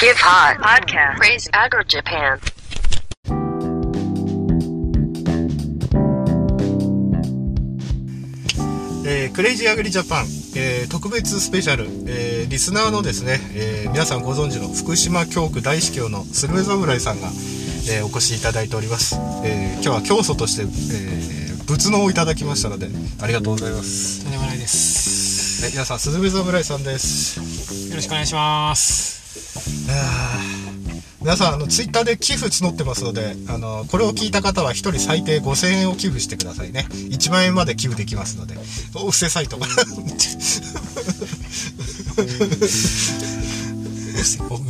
Give Hot Podcast. Praise Agro Japan. えークレイジーアグリジャパン、えー特別スペシャル、えーリスナーのですね、えー皆さんご存知の福島教区大司教のスルメ侍さんが、えーお越しいただいております、えー今日は教祖として、えー仏能をいただきましたのでありがとうございますとんでもないです。え皆さんスルメ侍さんですよろしくお願いします。皆さんあのツイッターで寄付募ってますのであのこれを聞いた方は1人最低5000円を寄付してくださいね。1万円まで寄付できますので。お布施サイトお目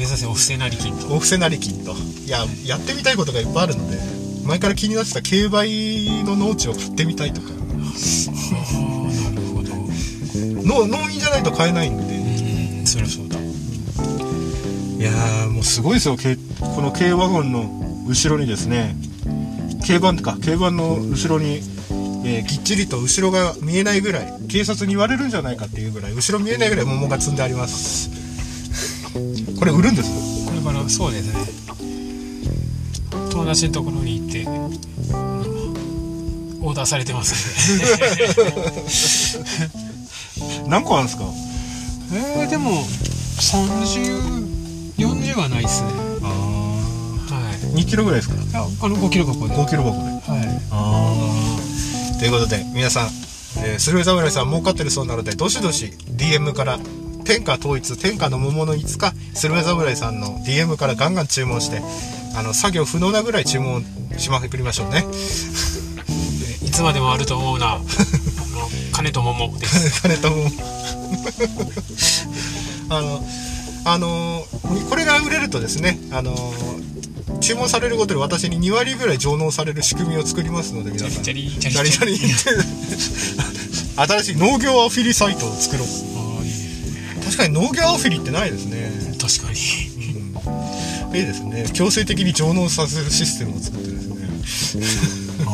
指せお布施なり金と。お布施なり金と。いややってみたいことがいっぱいあるので前から気になってた競売の農地を買ってみたいとか。なるほど。農農民じゃないと買えないんで。うん、そりゃそうだ。いやーもうすごいですよ軽この軽ワゴンの後ろにですね軽バンか軽バンの後ろに、えーぎっちりと後ろが見えないぐらい警察に言われるんじゃないかっていうぐらい後ろ見えないぐらい桃が積んでありますこれ売るんです？これから、そうですね。友達のところに行って、オーダーされてますんで。何個あるんですか？えー、でも、30、40はないっすね。あはい。2キロぐらいですか？ああの、5キロ箱で。5キロ箱ではい。あーということで皆さん、えー、スルメ侍さん儲かってるそうなのでどしどし DM から天下統一天下の桃のいつかスルメ侍さんの DM からガンガン注文してあの作業不能なぐらい注文しまくりましょうねで いつまでもあると思うな。あの、金と桃です。金と桃 あのあのこれが売れるとですねあの注文されるごとに私に2割ぐらい上納される仕組みを作りますので皆さん。チャリチチャリチャリ。チャリ新しい農業アフィリサイトを作ろう。確かに農業アフィリってないですね。確かに。いいですね。強制的に上納させるシステムを作ってですね。ああ、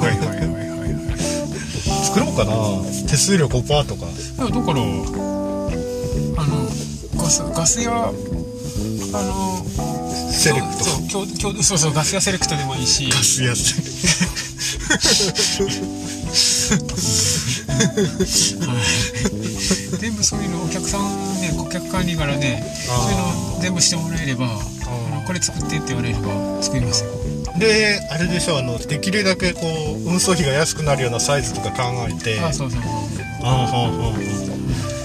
はいはいはいはいはい。作ろうかな。手数料5%とか。いやだからあのガスガス屋あのセレクト。そうそうそうそうガス屋セレクトでもいいし。ガスやつはい。全部そういうのお客さんね顧客管理からねあー。そういうの全部してもらえればあのこれ作ってって言われれば作りますよ。であれでしょあのできるだけこう運送費が安くなるようなサイズとか考えて。あそうそうそう。あはは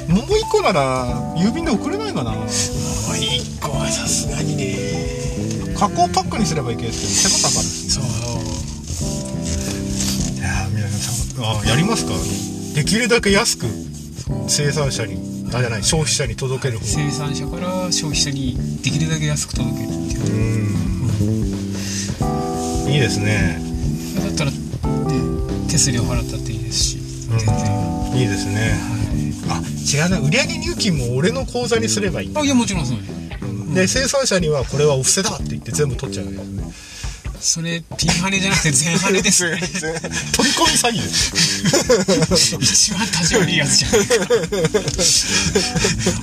桃1個なら郵便で送れないかな。1個はさすがにね。加工パックにすればいいけど手間かかるしそういやー皆さんあやりますか？できるだけ安く生産者にあじゃない消費者に届ける方。生産者から消費者にできるだけ安く届けるっていう。うん。いいですね。だったら、ね、手数料払ったっていいですし、いいですね。あ違うな売上入金も俺の口座にすればいいあいやもちろんそうねで生産者にはこれはお布施だって言って全部取っちゃうわけですねそれピンハネじゃなくて全ハネです。ね取り込み詐欺です 一番立ち悪いやつじゃ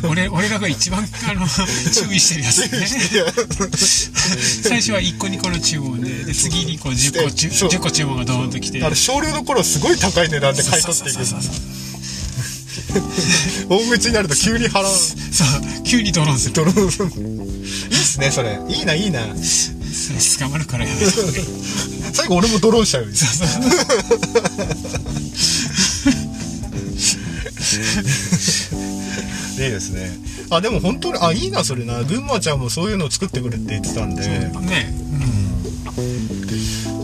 ん。俺俺らが一番あの注意してるやつね。最初は1個2個の注文でで次にこう10個10そう。10個注文がドーンときて。あれ少量の頃すごい高い値段で買い取っていく大口になると急に払う。そう急にドローンする。ドローンいいっすねそれ。いいないいな捕まるからやめた最後俺もドローンしちゃうよいいですね。あでも本当にあいいなそれな。群馬ちゃんもそういうのを作ってくれって言ってたんで。ね。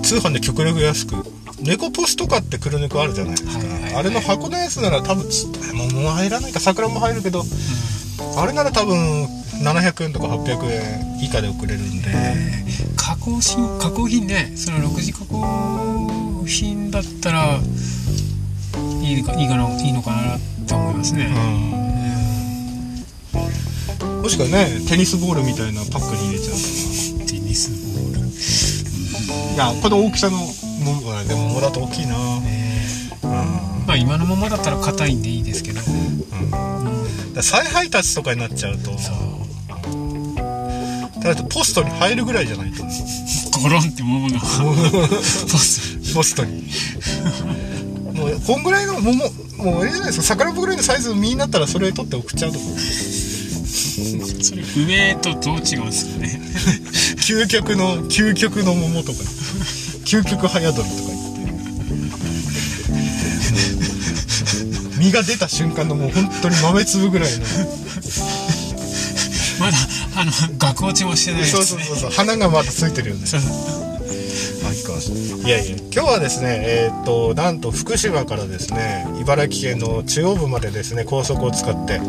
通販で極力安く。猫ポスとかって黒猫あるじゃないですか、あれの箱のやつなら多分つもうもう入らないか桜も入るけど、あれなら多分700円とか800円以下で送れるんで、加工品加工品ねその6次加工品だったらいいかいいかないいのかなって思いますね、うん。もしくはねテニスボールみたいなパックに入れちゃうとテニスボール。いやこの大きさのものでも桃だと大きいな、まあ今のままだったら硬いんでいいですけど。うん。再配達とかになっちゃうとただポストに入るぐらいじゃないと。ゴロンって桃が。ポ スポストに。もうこんぐらいの桃もうあれじゃないですか。桜穂ぐらいのサイズの実になったらそれ取って送っちゃうとか。それ上とどう違うんですかね。究極の究極の桃とか。究極早取りとか言って。実が出た瞬間のもう本当に豆粒ぐらいの。まだあの額落ちもしてないですね。そうそうそうそう。花がまだついてるよね。いやいや。今日はですねえーっとなんと福島からですね茨城県の中央部までですね高速を使って、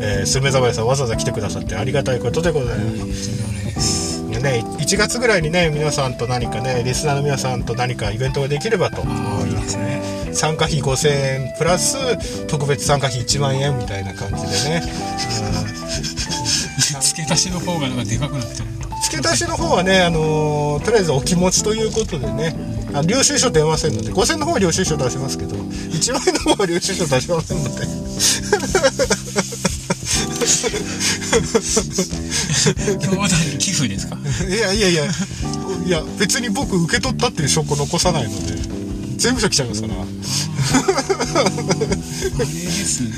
えー、スルメザバヤさんわざわざ来てくださってありがたいことでございます。でね1月ぐらいにね皆さんと何かねリスナーの皆さんと何かイベントができればと。いいですね。参加費5000円プラス特別参加費1万円みたいな感じでね、付 け足しの方がなんかでかくなってる。付け足しの方はね、あのーとりあえずお気持ちということでねあ領収書出ませんので5000の方は領収書出しますけど1万円の方は領収書出しませんので。寄付ですか？いやいやいやいや別に僕受け取ったっていう証拠残さないので税務署来ちゃいますから。あれですね。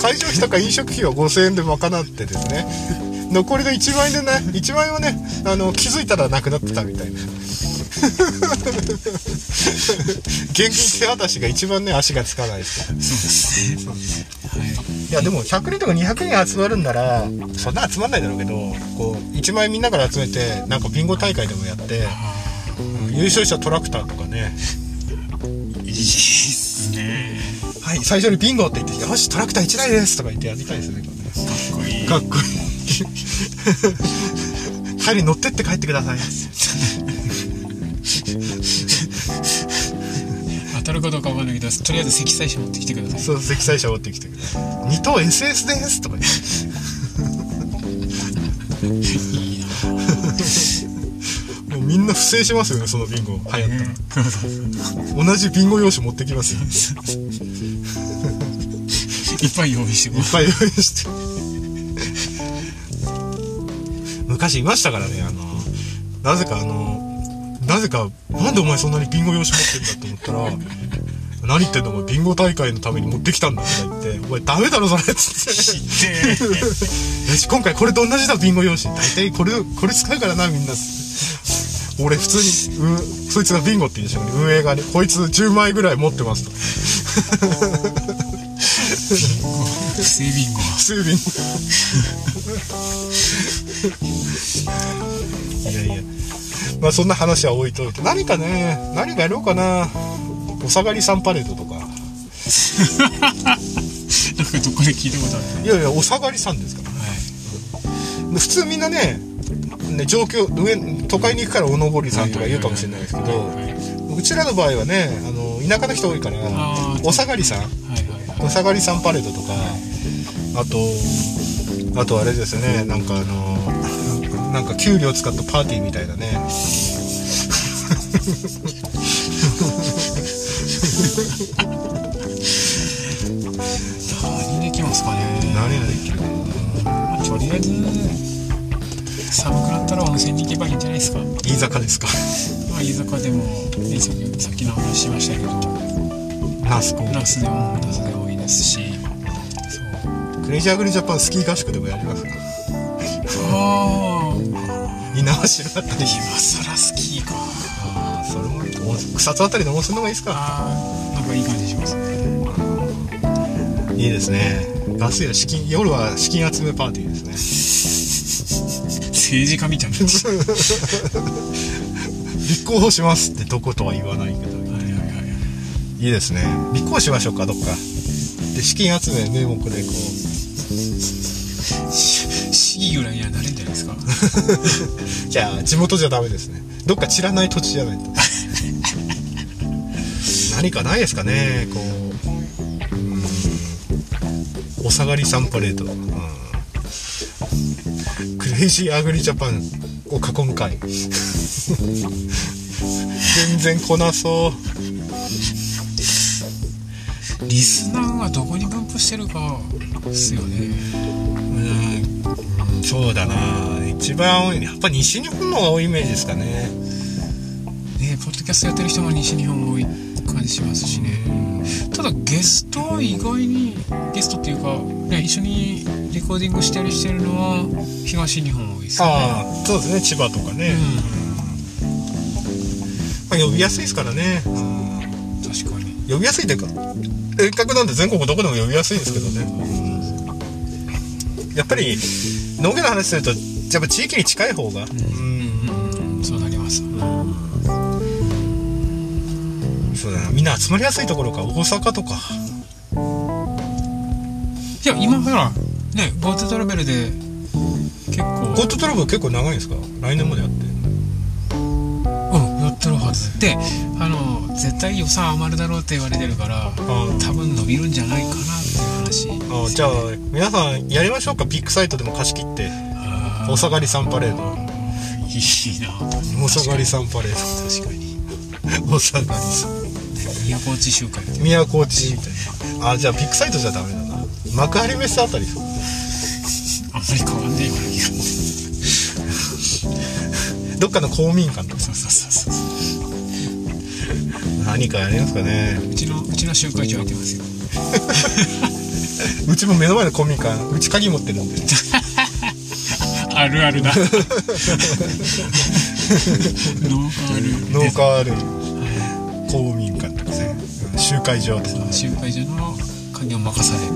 会場費とか飲食費は5000円で賄ってですね残りの1万円でね1万円はねあの気づいたらなくなってたみたいな。現金手渡しが一番ね足がつかないです。からそうですね。いやでも100人とか200人集まるんならそんな集まんないだろうけどこう1万円みんなから集めてなんかビンゴ大会でもやってうん優勝者トラクターとかね。いいですね。はい最初にビンゴって言って「よしトラクター1台です」とか言ってやりたいですね。かっこいい。かっこいい 帰り乗ってって帰ってください。当たるかどうかわかんないけどとりあえず積載車持ってきてください。そう積載車持ってきてくれ2等 SS ですとか言っていいな。もうみんな不正しますよねそのビンゴ。流行ったら同じビンゴ用紙持ってきますよ。いっぱい用意してこいっぱい用意して昔いましたからねあのなぜかあのなぜかなんでお前そんなにビンゴ用紙持ってんだと思ったら 何言ってんのお前ビンゴ大会のために持ってきたんだとか言って「お前ダメだろそれ」っつって よし今回これと同じだビンゴ用紙大体これこれ使うからなみんな。俺普通に、うん、そいつがビンゴって言うんでしょうね運営側にこいつ10枚ぐらい持ってますと不正ビンゴ不正ビンゴいやいや。まあそんな話は置いといて。何かね何かやろうかな。お下がりさんパレードとか。なんかどこで聞いたことある。いやいやお下がりさんですから。で普通みんなねね上京上都会に行くからおのぼりさんとか言うかもしれないですけどうちらの場合はねあの田舎の人多いからお下がりさん。はいはいはいお下がりさんパレードとかあとあとあれですねなんかあのなんか給料使ったパーティーみたいなね。何できますかね。何ができるかまあとりあえず寒くなったら温泉に行けばいいんじゃないですか。飯坂ですか。まあ飯坂でも、ね、さっきの話しましたけど。ナスコナスでもナスで多いですし。そう。クレイジーアグリジャパンスキー合宿でもやります。かああ猪苗代あたり今更スキーか。ああそれもいいお草津あたりの温泉の方がいいですか。ああなんかいい感じします。ねいいですね。ガスや資金夜は資金集めパーティーですね。政治家みたいな。立候補しますってどことは言わないけど、いいですね。立候補しましょうかどっかで資金集め名目でこ市議ぐらいにはなれんじゃないですか？う いや地元じゃダメですね。どっか散らない土地じゃないと。何かないですかねこう。うん。お下がりサンパレード、うん、クレイジーアグリジャパンを囲む会。全然来なそうリスナーがどこに分布してるかですよね。うん。そうだな。一番多いやっぱ西日本の方が多いイメージですかね。ねポッドキャストやってる人も西日本多い感じしますしね。ただゲストは意外にゲストっていうか、ね、一緒にレコーディングしたりしてるのは東日本多いですよね。ああそうですね。千葉とかね、まあ、呼びやすいですからね、うん呼びやすいというか遠隔なんて全国どこでも呼びやすいですけどね、やっぱり農業の話するとやっぱ地域に近い方が、うん。そうなります。そうだな。みんな集まりやすいところか大阪とか。いや今ほらね GoTo トラベルで結構。ゴッドトラブル結構長いんですか？来年までやってうんやってるはずであの絶対予算余るだろうって言われてるからあ多分伸びるんじゃないかなっていう話。あじゃあ皆さんやりましょうか。ビッグサイトでも貸し切って。あお下がりサンパレード。ーいいな。お下がりサンパレー確かに。ドお下がりさん。宮古地集会宮古地みたいなあじゃあビッグサイトじゃダメだな。幕張メッセあたり。あんまり変わんねえどっかの公民館とかそうそうそうそう何かやりますかね。うちのうちの集会長やってますよ。うちも目の前の公民館うち鍵持ってるんで。あるあるだ。ノーカール。農家ある公民館とかね。集会場とか集会所の鍵を任される。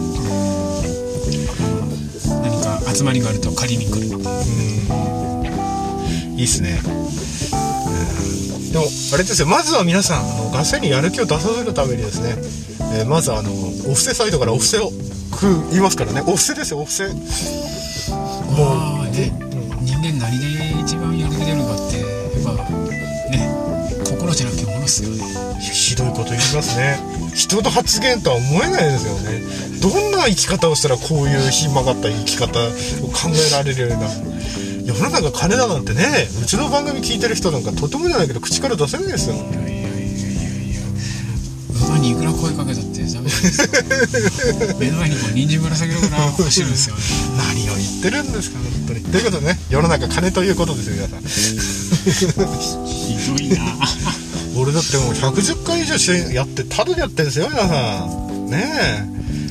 何か集まりがあると借りに来るう。ん。いいっすね。うんでもあれですよ。まずは皆さんあのガセにやる気を出させるためにですね、えーまずあのお布施サイトからお布施をく言いますからね。お布施ですよお布施。もああね人間何で一番やる気出るかってやっぱね心じゃなきゃものっすよね。うひどいこと言いますね。人の発言とは思えないですよね。どんな生き方をしたらこういうひん曲がった生き方を考えられるような世の中金だなんてねうちの番組聞いてる人なんかとてもじゃないけど口から出せないですよ。いやいやいやいやいや。馬にいくら声かけたってダメですよ目の前にこう人参ぶら下げながら 走るんですよ。ね何を言ってるんですか本当に。ということでね世の中金ということですよ皆さん。ひどいな。俺だってもう110回以上やってタダでやってるんですよ皆さん。ね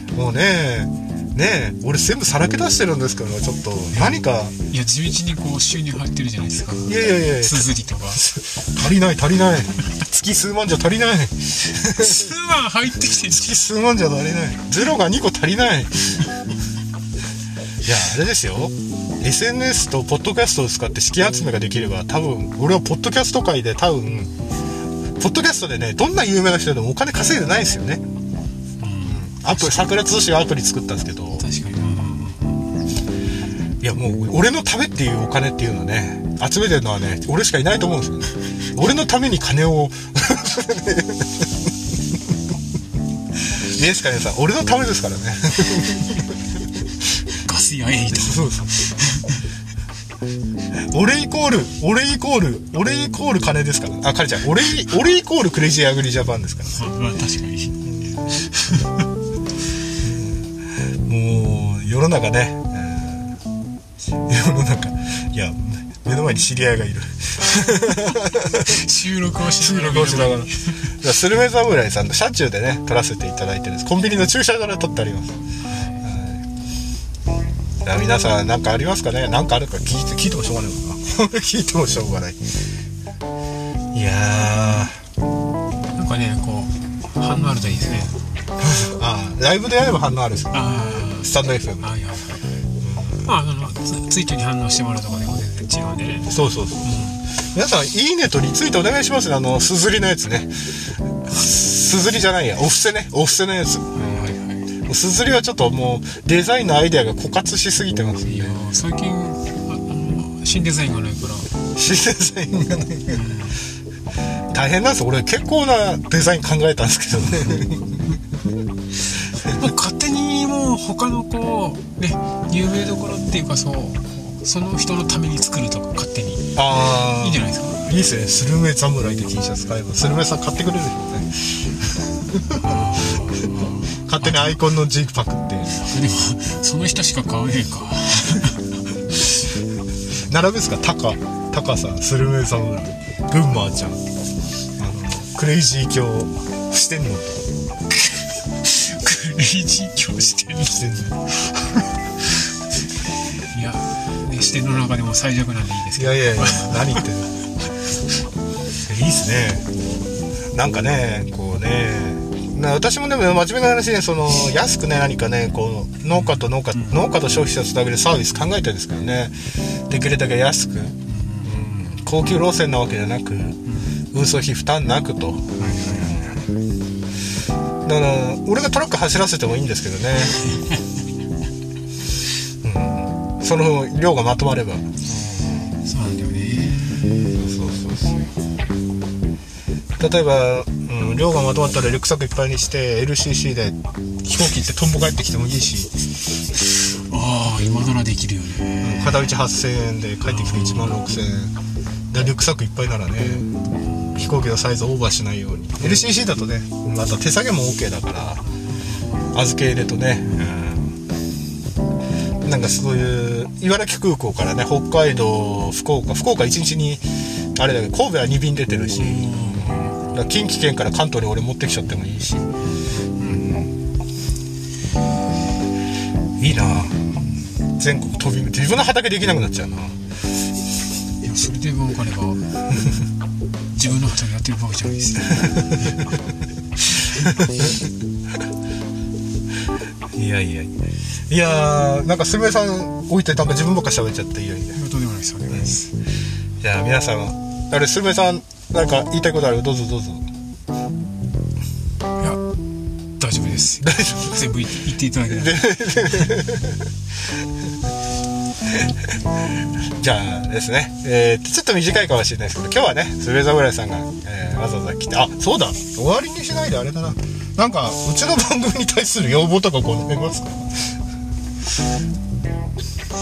え。もうねえねえ俺全部さらけ出してるんですけどちょっと何か。いや地道にこう収入入ってるじゃないですか。いやいやいやすずりとか。足りない足りない。月数万じゃ足りない。数万入ってきて月数万じゃ足りない。ゼロが2個足りない。いやあれですよ。SNS とポッドキャストを使って資金集めができれば多分俺はポッドキャスト界で多分ポッドキャストでねどんな有名な人でもお金稼いでないですよねアプリ桜通信アプリ作ったんですけど。確かに。いやもう俺のためっていうお金っていうのはね集めてるのはね俺しかいないと思うんですよね。俺のために金を。いいですかねさん俺のためですからね。ガスやエイト。そうそう俺イコール俺イコール俺イコール金ですから。あ金ちゃん俺イ俺イコールクレイジーアグリジャパンですから。まあ確かに世の中ね、うん。世の中。いや目の前に知り合いがいる。収録をし収ながら。録をしながら。スルメ侍さんの車中でね撮らせていただいてるんです。コンビニの駐車場で撮ってあります。はい。皆さん何かありますかね？何かあるか？聞いて聞いてもしょうがないな。聞いてもしょうがない。いやなんかねこう反応あるといいですね。ー あーライブでやれば反応あるしあスタンド FM あはいはいはい。まああのツツイートに反応してもらうとかでも全然違うんでねそうそうそう、皆さんいいねとリツイートお願いしますね。あのすずりのやつね。すすずりじゃないや。お布施ね。お布施のやつ。はいはいはい。もうすずりはちょっともうデザインのアイデアが枯渇しすぎてますいやー最近ああの新デザインがないから。新デザインがね大変なんですよ。俺結構なデザイン考えたんですけどね。もう勝手に他のこうね有名どころっていうかそうその人のために作るとか勝手に。いああいんじゃないですか？いいですね。スルメ侍って T シャツ買えばスルメさん買ってくれるでしょうね。勝手にアイコンのジークパクってでもその人しか買わねえか。並べですか？タカ。タカさん。スルメ侍グンマーちゃん。あのクレイジー教四天王とクレイジー教師店四天王いや、ね、視点の中でも最弱なんでいいですけど。いやいやいや何言ってんの。いいっすね。なんかねこうね。な私もでも真面目な話ねその安くね何かねこう農家と農家、農家と消費者つなげるサービス考えてるんですけどね。できるだけ安く、うん。高級路線なわけじゃなく、運送費負担なくと、だから俺がトラック走らせてもいいんですけどね、うん、その量がまとまれば。そうなんだよね。そうそうそう。例えば、うん、量がまとまったらリュックサックいっぱいにして LCC で飛行機行ってトンボ帰ってきてもいいし、ああ今ならできるよね。片道8000円で帰ってきて1万6000円。でリュックサックいっぱいならね飛行機のサイズオーバーしないように。LCC だとねまた手下げも OK だから預け入れとね、うん。なんかそういう茨城空港からね北海道福岡福岡1日にあれだけど神戸は2便出てるし、近畿圏から関東に俺持ってきちゃってもいいし、うん。いいな。全国飛び自分の畑できなくなっちゃうな。それで儲かれば 自分の畑やってるわけじゃないです。よいやいや。いやなんかすみれさん置いてなんか自分ばっか喋っちゃっていやいや。どうでもないです。お願いしますじゃあ皆さんあれすみれさんなんか言いたいことある？どうぞどうぞ。いや大丈夫です。大丈夫全部言言っていただけたら じゃあですね、えーちょっと短いかもしれないですけど今日はねすべ侍さんが、えーわざわざ来てあそうだ終わりにしないであれだな。なんかうちの番組に対する要望とかございますか？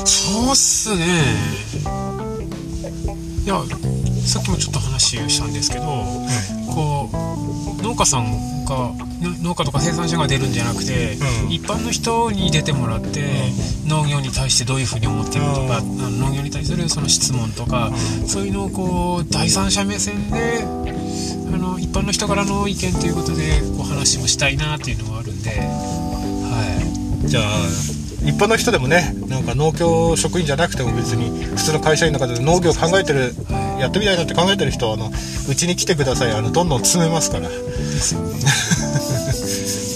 そうっすね。いやさっきもちょっと話をしたんですけど、こう農家さんがの農家とか生産者が出るんじゃなくて、うん。一般の人に出てもらって、農業に対してどういうふうに思ってるとか、あの農業に対するその質問とか、そういうのをこう第三者目線であの一般の人からの意見ということでこう話もしたいなっていうのがあるんで、はじゃあ一般の人でもねなんか農協職員じゃなくても別に普通の会社員の方で農業考えてるやってみたいなって考えてる人はあのうちに来てください。あのどんどん詰めますから。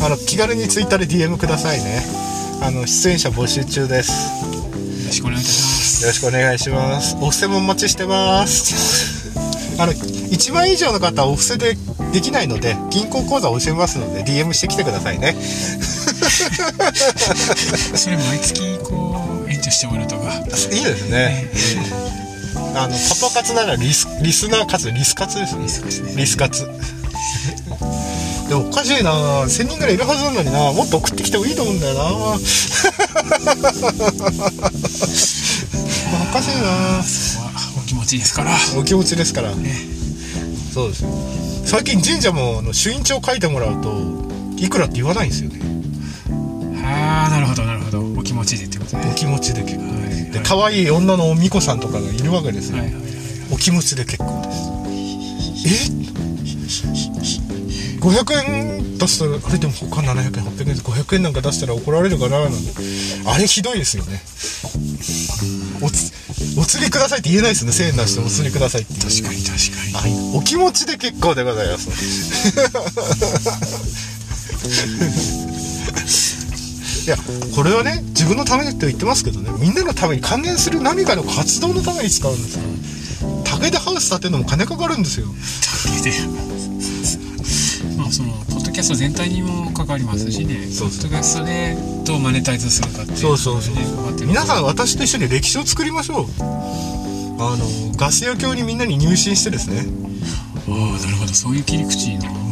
あの気軽にツイッターで DM くださいね。あの出演者募集中です。よろしくお願いいたします。よろしくお願いします。お布施もお待ちしてます。あの1万以上の方はお布施でできないので銀行口座を教えますので DM してきてくださいね。それ毎月こう援助してもらうとか。いいですねあのパパ活ならリスリスナー活リス活ですね。リス活ね。リス活。でもおかしいな。1000人ぐらいいるはずなのにな。もっと送ってきてもいいと思うんだよな。おかしいな。はお気持ちですから。お気持ちですから。そうですよ。最近神社もあの朱印帳書いてもらうといくらって言わないんですよね。ああ、なるほど、なるほど。お気持ちでってことで。お気持ちで結構。はいで可愛い女のお巫女さんとかがいるわけですよ、はいはいはい。お気持ちで結構です。え？500円出したらあれでも他700円800円で500円なんか出したら怒られるかななんて。あれひどいですよね。おつお釣りくださいって言えないですね。1000円出してお釣りくださいって。確かに確かはい。お気持ちで結構でございますいやこれはね自分のためにって言ってますけどねみんなのために還元する何かの活動のために使うんですよ。竹でハウス建てるのも金かかるんですよ。に。で、まあその、ポッドキャスト全体にも関わりますしね。ポッドキャストでどうマネタイズするかっていう。そうそうそう皆さん私と一緒に歴史を作りましょう。あのガス屋教にみんなに入信してですね。ああなるほど。そういう切り口の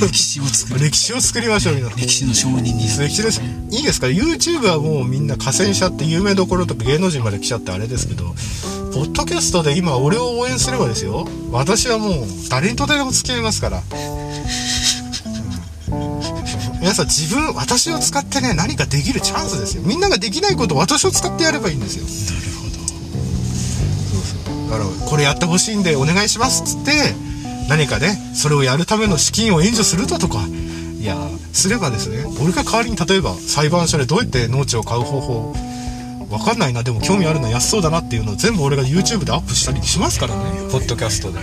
歴史を作る。歴史を作りましょう皆さん。歴史の証人になる。歴史です。いいですか？YouTube はもうみんな河川者って有名どころとか芸能人まで来ちゃってあれですけどポッドキャストで今俺を応援すればですよ。私はもう誰にとでも付き合いますから、うん。皆さん自分私を使ってね何かできるチャンスですよ。みんなができないことを私を使ってやればいいんですよ。だからこれやってほしいんでお願いしますっつって何かねそれをやるための資金を援助するだとか。いやすればですね俺が代わりに例えば裁判所でどうやって農地を買う方法わかんないなでも興味あるの安そうだなっていうのを全部俺が YouTube でアップしたりしますからね。ポッドキャストで。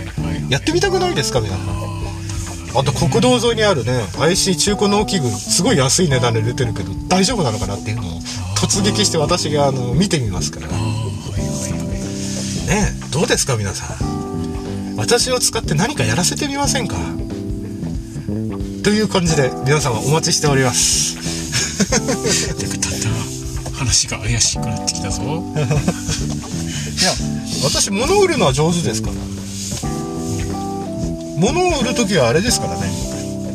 やってみたくないですか皆さん？あと国道沿いにあるね IC 中古農機具すごい安い値段で出てるけど大丈夫なのかなっていうのを突撃して私があの見てみますから。ねえどうですか皆さん？私を使って何かやらせてみませんか？という感じで皆様お待ちしております。だんだん話が怪しくなってきたぞ。いや私物を売るのは上手ですから。物を売る時はあれですからね。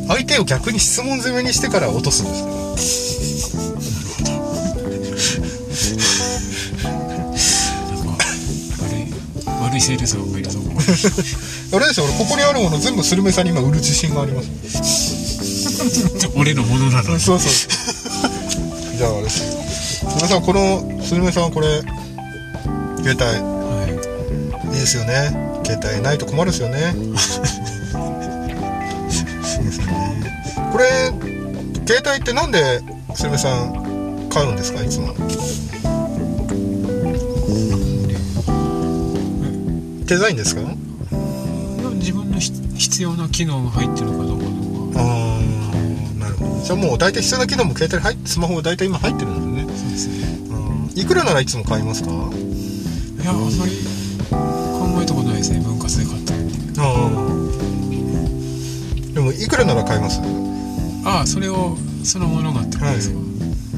相手を逆に質問攻めにしてから落とすんですから。悪い悪いセールスマンがいるぞここ あれですよ俺ここにあるもの全部スルメさんに今売る自信があります。に俺のものなの？にそうそう。じゃああれです。スルメさんこのスルメさんはこれ携帯。はいいいですよね。携帯ないと困るですよねいいですよね。これ携帯ってなんでスルメさん買うんですかいつも？デザインですか？自分のひ必要な機能が入ってるかどうかとか。ああなるほど。じゃあもう大体必要な機能も携帯に入ってスマホも大体今入ってるんですね。そうですね。うん。いくらならいつも買いますか？いやあんまり考えたことないですね。分割で買ったって。ああでもいくらなら買います？ああそれをそのものがってことですか、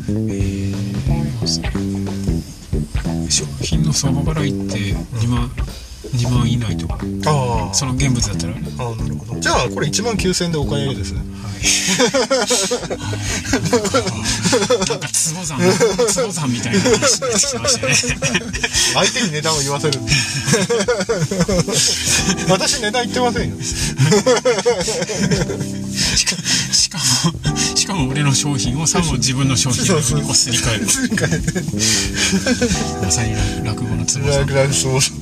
えー商品の相場から言って2万2万以内とか。ああ。その現物だったら。ねああなるほど。じゃあこれ1万9000円でお買い上げですね。なんかつぼ山つぼ山みたいな話になってきましたね。相手に値段を言わせる私値段言ってませんよ。しかもしかも俺の商品をさも自分の商品にこすり替える。まさに落語のつぼさん。楽々そうそう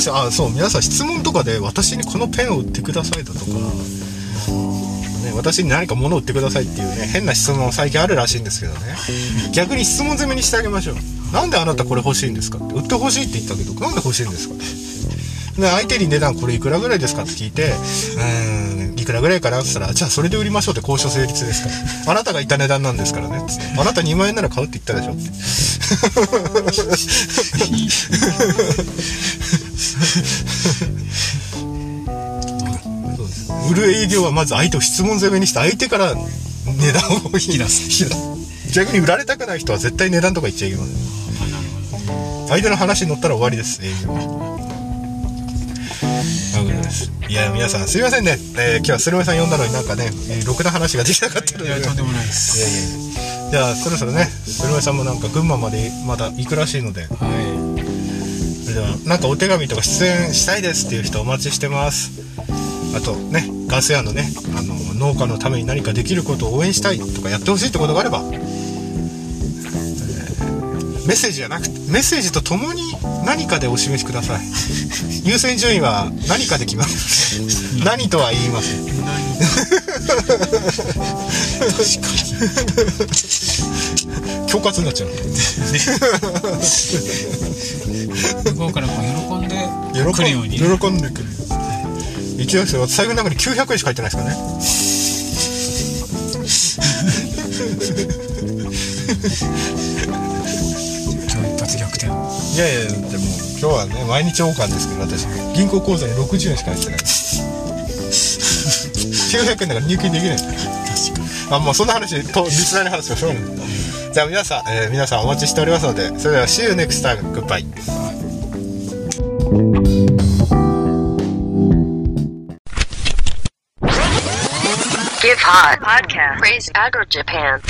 そうですよあそう皆さん質問とかで私にこのペンを売ってくださいだとか、ね、私に何か物を売ってくださいっていうね変な質問最近あるらしいんですけどね。逆に質問攻めにしてあげましょう。なんであなたこれ欲しいんですかって。売って欲しいって言ったけどなんで欲しいんですかで相手に値段これいくらぐらいですかって聞いてうんいくらぐらいかなって言ったらじゃあそれで売りましょうって交渉成立ですから。あなたが言った値段なんですからね。つってあなた2万円なら買うって言ったでしょって。売る営業はまず相手を質問攻めにして相手から値段を引き出す逆に売られたくない人は絶対値段とか言っちゃいけません相手の話に乗ったら終わりです営業はいや皆さんすいませんね、えー今日はスルメさん呼んだのになんかね、えーろくな話ができなかったのでいやとんでもないですいやいやじゃあそろそろねスルメさんもなんか群馬までまだ行くらしいのではいそれではなんかお手紙とか出演したいですっていう人お待ちしてます。あとねガス屋のねあの農家のために何かできることを応援したいとかやってほしいってことがあれば、えーメッセージじゃなくてメッセージとともに何かでお示しください。優先順位は何かで決まる何とは言いません。恐喝になっちゃう 喜んで喜来るように喜んでくる。一応ですよ財布の中に900円しか入ってないですからね。今日一発発逆転。いやいやでも今日はね毎日王冠ですけど私銀行口座に60円しか入ってない。900円だから入金できない。確かあもうそんな話とリスナーに話しましょうじゃあ皆さん、えー皆さんお待ちしておりますのでそれでは See you next time. Goodbye Give Hot Podcast. Praise Agro Japan.